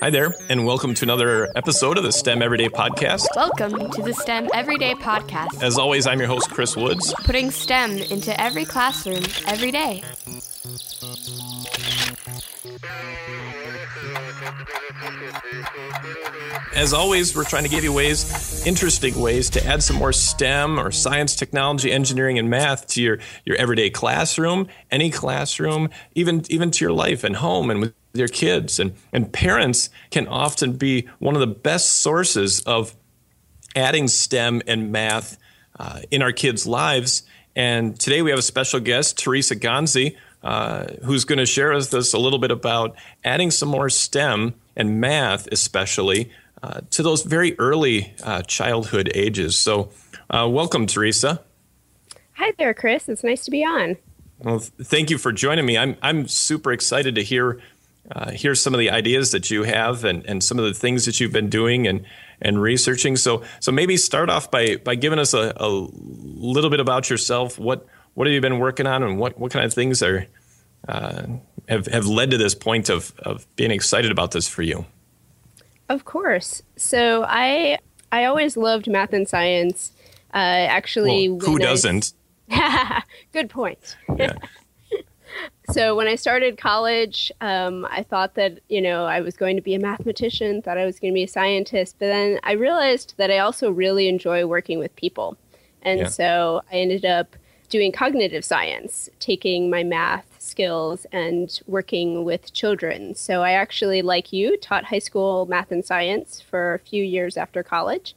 Hi there, and welcome to another episode of the STEM Everyday Podcast. Welcome to the STEM Everyday Podcast, As always, I'm your host, Chris Woods. putting STEM into every classroom every day. As always, we're trying to give you ways, interesting ways, to add some more STEM or science, technology, engineering, and math to your, your everyday classroom, any classroom, even, even to your life and home and with your kids. And, and parents can often be one of the best sources of adding STEM and math uh, in our kids' lives. And today we have a special guest, Teresa Gonzi, uh, who's going to share with us a little bit about adding some more STEM and math, especially uh, to those very early uh, childhood ages. So, uh, welcome, Teresa. Hi there, Chris. It's nice to be on. Well, thank you for joining me. I'm I'm super excited to hear uh, hear some of the ideas that you have and, and some of the things that you've been doing and and researching. So so maybe start off by by giving us a, a little bit about yourself. What what have you been working on, and what what kind of things are uh, have have led to this point of of being excited about this for you? Of course. So I I always loved math and science. Uh, actually, Well, who doesn't? Good point. Yeah. So when I started college, um, I thought that you know I was going to be a mathematician, thought I was going to be a scientist, but then I realized that I also really enjoy working with people, and Yeah. so I ended up doing cognitive science, taking my math skills and working with children. So I actually, like you, taught high school math and science for a few years after college.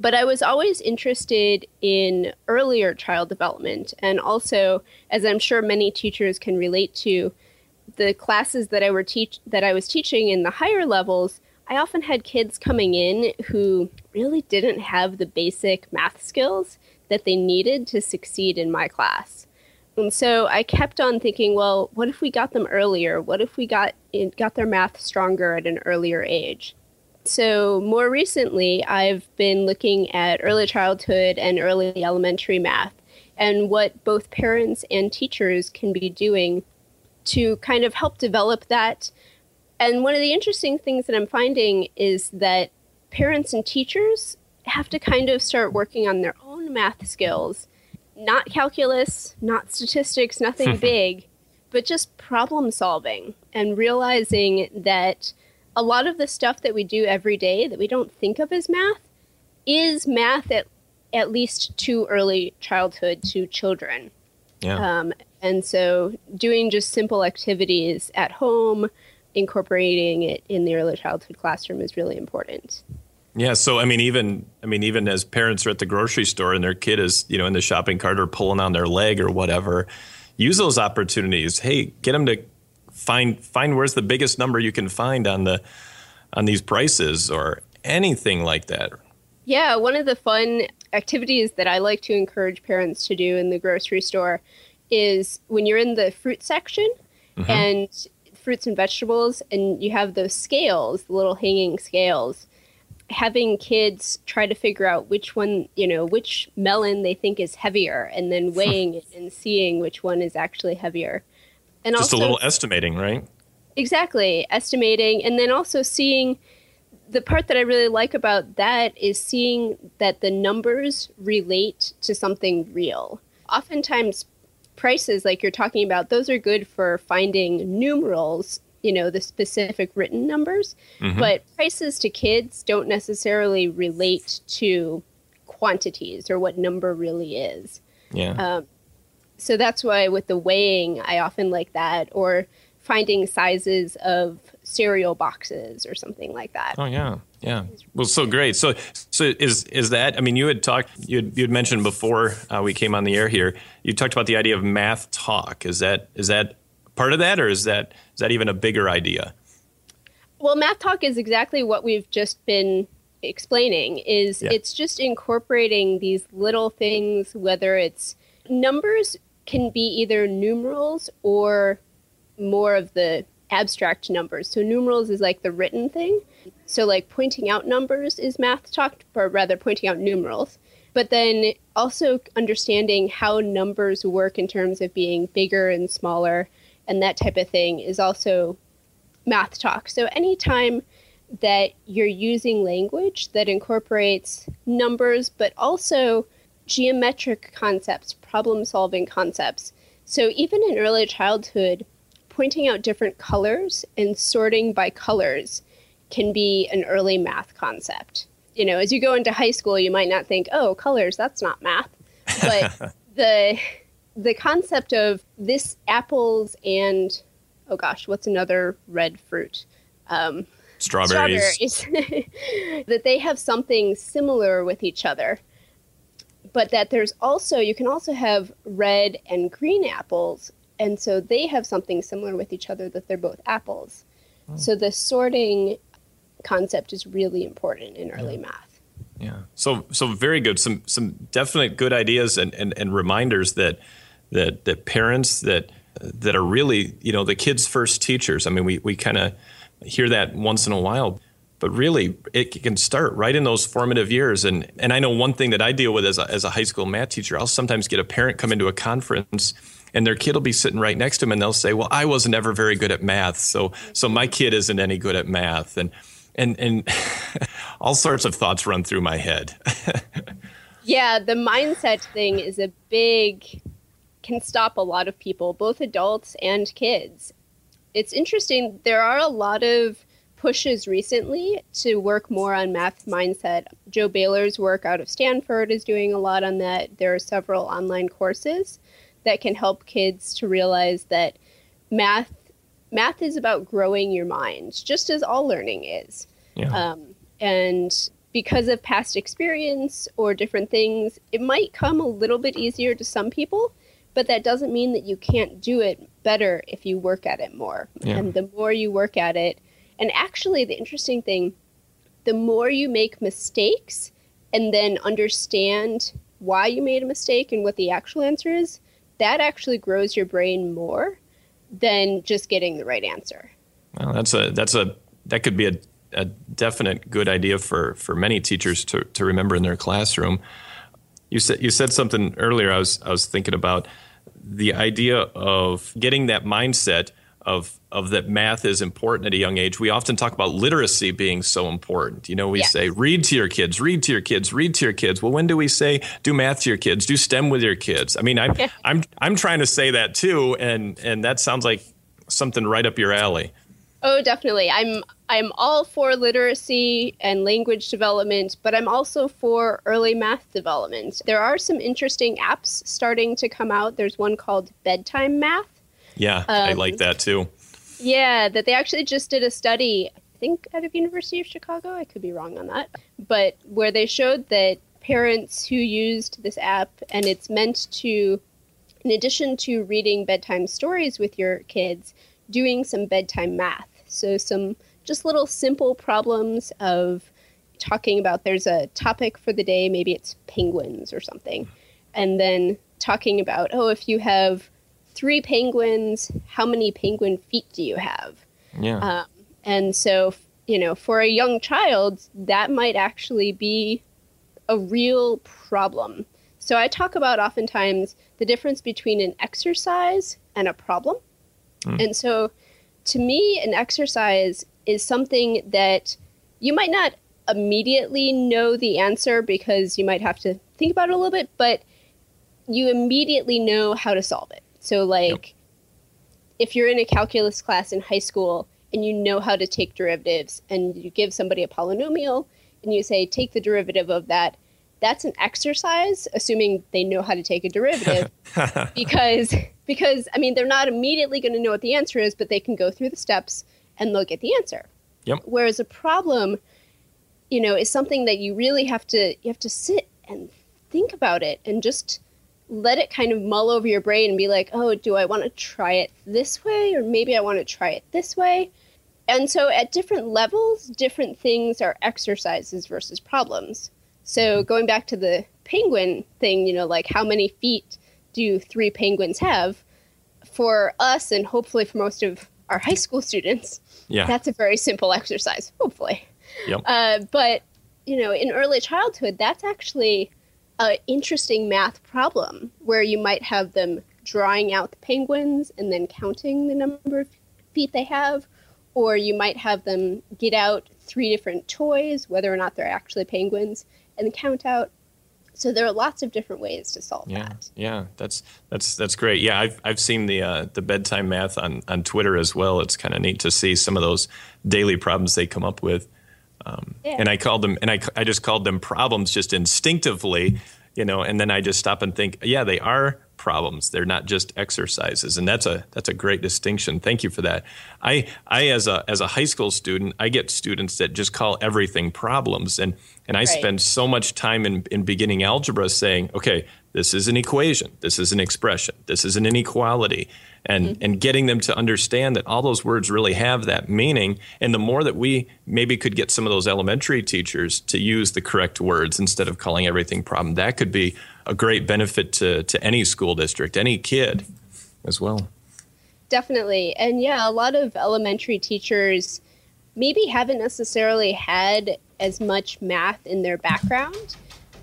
But I was always interested in earlier child development. And also, as I'm sure many teachers can relate to, the classes that I were teach that I was teaching in the higher levels, I often had kids coming in who really didn't have the basic math skills that they needed to succeed in my class. And so I kept on thinking, well, what if we got them earlier? What if we got got their math stronger at an earlier age? So, more recently, I've been looking at early childhood and early elementary math and what both parents and teachers can be doing to kind of help develop that. And one of the interesting things that I'm finding is that parents and teachers have to kind of start working on their own math skills, not calculus, not statistics, nothing big, but just problem solving and realizing that a lot of the stuff that we do every day that we don't think of as math is math at at least to early childhood to children. Yeah. Um, and so doing just simple activities at home, incorporating it in the early childhood classroom is really important. Yeah, so I mean, even I mean, even as parents are at the grocery store and their kid is, you know, in the shopping cart or pulling on their leg or whatever, use those opportunities. Hey, get them to find find where's the biggest number you can find on the on these prices or anything like that. Yeah, one of the fun activities that I like to encourage parents to do in the grocery store is when you're in the fruit section mm-hmm. and fruits and vegetables, and you have those scales, the little hanging scales, having kids try to figure out which one, you know, which melon they think is heavier, and then weighing it and seeing which one is actually heavier. And Just also, a little estimating, right? Exactly, estimating, and then also seeing the part that I really like about that is seeing that the numbers relate to something real. Oftentimes, prices, like you're talking about, those are good for finding numerals, you know, the specific written numbers, but prices to kids don't necessarily relate to quantities or what number really is Yeah. Um, so that's why with the weighing i often like that or finding sizes of cereal boxes or something like that Oh yeah, yeah. Well, so great. So, so is is that? I mean, you had talked, you had, you had mentioned before uh, we came on the air here. You talked about the idea of math talk. Is that is that part of that, or is that is that even a bigger idea? well math talk is exactly what we've just been explaining is Yeah. it's just incorporating these little things whether it's numbers can be either numerals or more of the abstract numbers. So numerals is like the written thing. So like pointing out numbers is math talk or rather pointing out numerals. But then also understanding how numbers work in terms of being bigger and smaller and that type of thing is also math talk. So anytime that you're using language that incorporates numbers, but also geometric concepts, problem solving concepts. So even in early childhood, pointing out different colors and sorting by colors can be an early math concept. You know, as you go into high school, you might not think, "Oh, colors, that's not math." But the the concept of this apples and oh gosh, what's another red fruit? Um, strawberries. strawberries. that they have something similar with each other, but that there's also you can also have red and green apples, and so they have something similar with each other that they're both apples. Oh. So the sorting concept is really important in early yeah. math. Yeah. So so very good. Some some definite good ideas and, and, and reminders that that that parents that that are really, you know, the kids' first teachers. I mean, we, we kind of hear that once in a while, but really it can start right in those formative years. And, and I know one thing that I deal with as a, as a high school math teacher, I'll sometimes get a parent come into a conference and their kid will be sitting right next to them and they'll say, well, I wasn't ever very good at math. So, so my kid isn't any good at math. And, and, and all sorts of thoughts run through my head. yeah. The mindset thing is a big, can stop a lot of people, both adults and kids. It's interesting. There are a lot of pushes recently to work more on math mindset. Jo Boaler's work out of Stanford is doing a lot on that. There are several online courses that can help kids to realize that math math is about growing your mind, just as all learning is. Yeah. Um, and because of past experience or different things, it might come a little bit easier to some people, but that doesn't mean that you can't do it better if you work at it more. Yeah. And the more you work at it, and actually, the interesting thing, the more you make mistakes and then understand why you made a mistake and what the actual answer is, that actually grows your brain more than just getting the right answer. Well, that's a that's a that could be a, a definite good idea for for many teachers to to remember in their classroom. You said you said something earlier. I was I was thinking about the idea of getting that mindset of of that math is important at a young age. We often talk about literacy being so important. You know, we say read to your kids, read to your kids, read to your kids. Well, when do we say do math to your kids, do STEM with your kids? I mean, I'm I'm I'm trying to say that too, and and that sounds like something right up your alley. Oh, definitely. I'm I'm all for literacy and language development, but I'm also for early math development. There are some interesting apps starting to come out. There's one called Bedtime Math. Yeah, um, I like that too. Yeah, that they actually just did a study, I think out of University of Chicago. I could be wrong on that, but where they showed that parents who used this app and it's meant to in addition to reading bedtime stories with your kids, doing some bedtime math so, some just little simple problems of talking about there's a topic for the day, maybe it's penguins or something, and then talking about, oh, if you have three penguins, how many penguin feet do you have? Yeah. Um, and so, you know, for a young child, that might actually be a real problem. So I talk about oftentimes the difference between an exercise and a problem. Mm. And so to me, an exercise is something that you might not immediately know the answer because you might have to think about it a little bit, but you immediately know how to solve it. So, like, yep. if you're in a calculus class in high school and you know how to take derivatives, and you give somebody a polynomial and you say, take the derivative of that, that's an exercise, assuming they know how to take a derivative, because because I mean they're not immediately going to know what the answer is, but they can go through the steps and they'll get the answer. Yep. Whereas a problem, you know, is something that you really have to you have to sit and think about it and just let it kind of mull over your brain and be like, oh, do I want to try it this way or maybe I want to try it this way? And so at different levels, different things are exercises versus problems. So going back to the penguin thing, you know, like how many feet do three penguins have? For us, and hopefully for most of our high school students, yeah. that's a very simple exercise, hopefully. Yep. Uh, but, you know, in early childhood, that's actually an interesting math problem where you might have them drawing out the penguins and then counting the number of feet they have, or you might have them get out three different toys, whether or not they're actually penguins, and count out. So there are lots of different ways to solve yeah, that. Yeah, that's that's that's great. Yeah, I've I've seen the uh, the bedtime math on on Twitter as well. It's kind of neat to see some of those daily problems they come up with. Um, yeah. And I called them, and I, I just called them problems just instinctively, you know. And then I just stop and think, yeah, they are problems. They're not just exercises, and that's a that's a great distinction. Thank you for that. I I as a as a high school student, I get students that just call everything problems, and and I right. spend so much time in in beginning algebra saying, okay, this is an equation, this is an expression, this is an inequality, and mm-hmm. and getting them to understand that all those words really have that meaning. And the more that we maybe could get some of those elementary teachers to use the correct words instead of calling everything problem that could be a great benefit to to any school district any kid as well. Definitely. And yeah a lot of elementary teachers maybe haven't necessarily had as much math in their background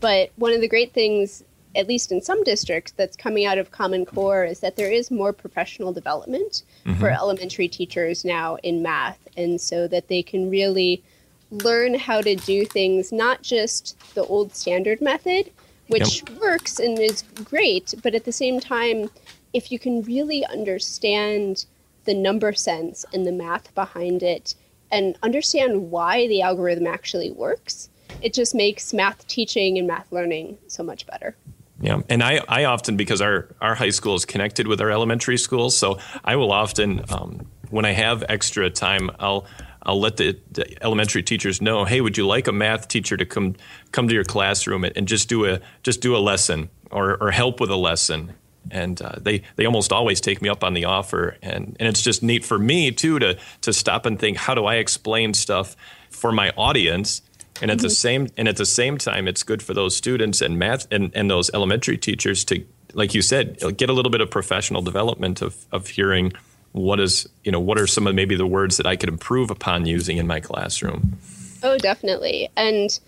but one of the great things at least in some districts, that's coming out of Common Core is that there is more professional development mm-hmm. for elementary teachers now in math. And so that they can really learn how to do things, not just the old standard method, which yep. works and is great, but at the same time, if you can really understand the number sense and the math behind it and understand why the algorithm actually works, it just makes math teaching and math learning so much better. Yeah, and I, I often because our our high school is connected with our elementary school, so I will often um, when I have extra time, I'll I'll let the, the, elementary teachers know, hey, would you like a math teacher to come come to your classroom and, and just do a just do a lesson or or help with a lesson? And uh, they they almost always take me up on the offer, and and it's just neat for me too to to stop and think, how do I explain stuff for my audience? And at mm-hmm. the same and at the same time it's good for those students and math and, and those elementary teachers to like you said get a little bit of professional development of, of hearing what is you know what are some of maybe the words that i could improve upon using in my classroom. Oh definitely. And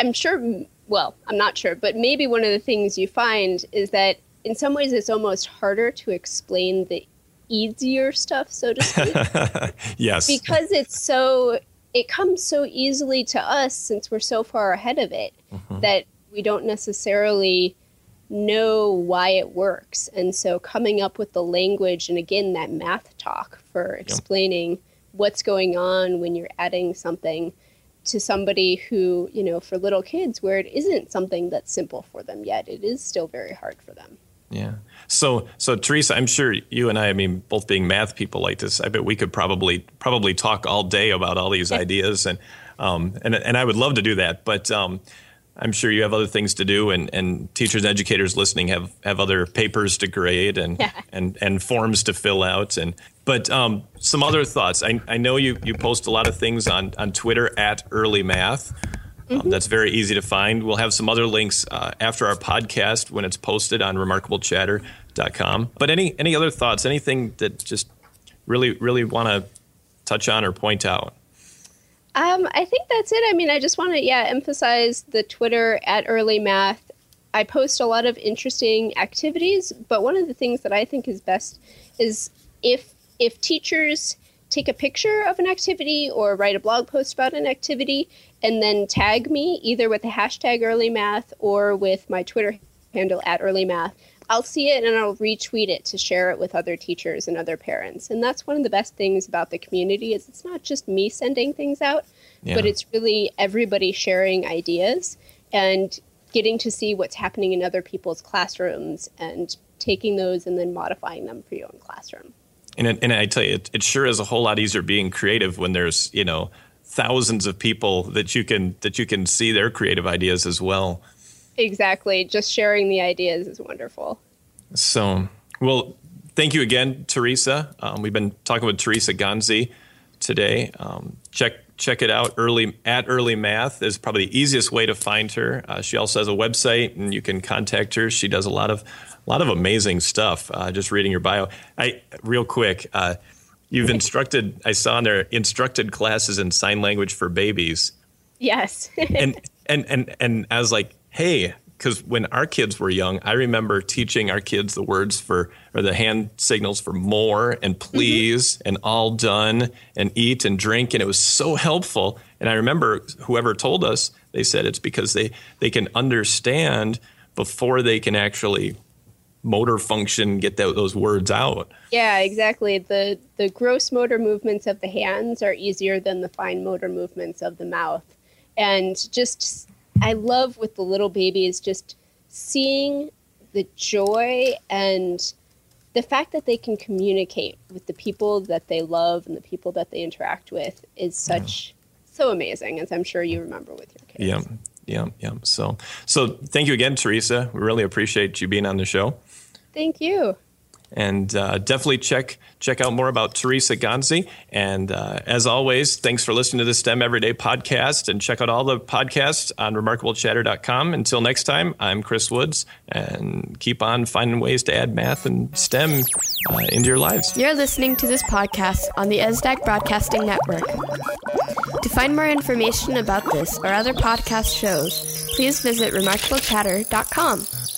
i'm sure well i'm not sure but maybe one of the things you find is that in some ways it's almost harder to explain the easier stuff so to speak. Yes. Because it's so it comes so easily to us since we're so far ahead of it mm-hmm. that we don't necessarily know why it works. And so coming up with the language and again that math talk for explaining what's going on when you're adding something to somebody who, you know, for little kids where it isn't something that's simple for them yet, it is still very hard for them. Yeah. So, so Teresa, I'm sure you and I, I mean, both being math people like this, I bet we could probably probably talk all day about all these ideas, and um, and and I would love to do that, but um, I'm sure you have other things to do, and, and teachers and educators listening have, have other papers to grade and yeah. and and forms to fill out, and but um, some other thoughts. I, I know you you post a lot of things on on Twitter at Early Math. Um, mm-hmm. that's very easy to find. We'll have some other links uh, after our podcast when it's posted on remarkablechatter.com. But any any other thoughts? Anything that just really really want to touch on or point out? Um, I think that's it. I mean, I just want to yeah emphasize the Twitter at Early Math. I post a lot of interesting activities, but one of the things that I think is best is if if teachers take a picture of an activity or write a blog post about an activity and then tag me either with the hashtag early math or with my Twitter handle at early math. I'll see it and I'll retweet it to share it with other teachers and other parents. And that's one of the best things about the community is it's not just me sending things out, yeah. but it's really everybody sharing ideas and getting to see what's happening in other people's classrooms and taking those and then modifying them for your own classroom. And, it, and I tell you, it, it sure is a whole lot easier being creative when there's you know thousands of people that you can that you can see their creative ideas as well. Exactly. Just sharing the ideas is wonderful. So, well, thank you again, Teresa. Um, we've been talking with Teresa Gonzi today. Um, check check it out. Early at Early Math is probably the easiest way to find her. Uh, she also has a website, and you can contact her. She does a lot of a lot of amazing stuff. Uh, just reading your bio, I real quick. Uh, you've instructed. I saw in there instructed classes in sign language for babies. Yes. and and and and I was like, hey, because when our kids were young, I remember teaching our kids the words for or the hand signals for more and mm-hmm. please mm-hmm. and all done and eat and drink, and it was so helpful. And I remember whoever told us, they said it's because they they can understand before they can actually motor function get the, those words out yeah exactly the the gross motor movements of the hands are easier than the fine motor movements of the mouth and just i love with the little babies just seeing the joy and the fact that they can communicate with the people that they love and the people that they interact with is such yeah. so amazing as i'm sure you remember with your kids yeah yeah, yeah. So, so thank you again, Teresa. We really appreciate you being on the show. Thank you. And uh, definitely check check out more about Teresa Gonzi. And uh, as always, thanks for listening to the STEM Everyday podcast. And check out all the podcasts on remarkablechatter.com. Until next time, I'm Chris Woods, and keep on finding ways to add math and STEM uh, into your lives. You're listening to this podcast on the ESDAC Broadcasting Network. To find more information about this or other podcast shows, please visit remarkablechatter.com.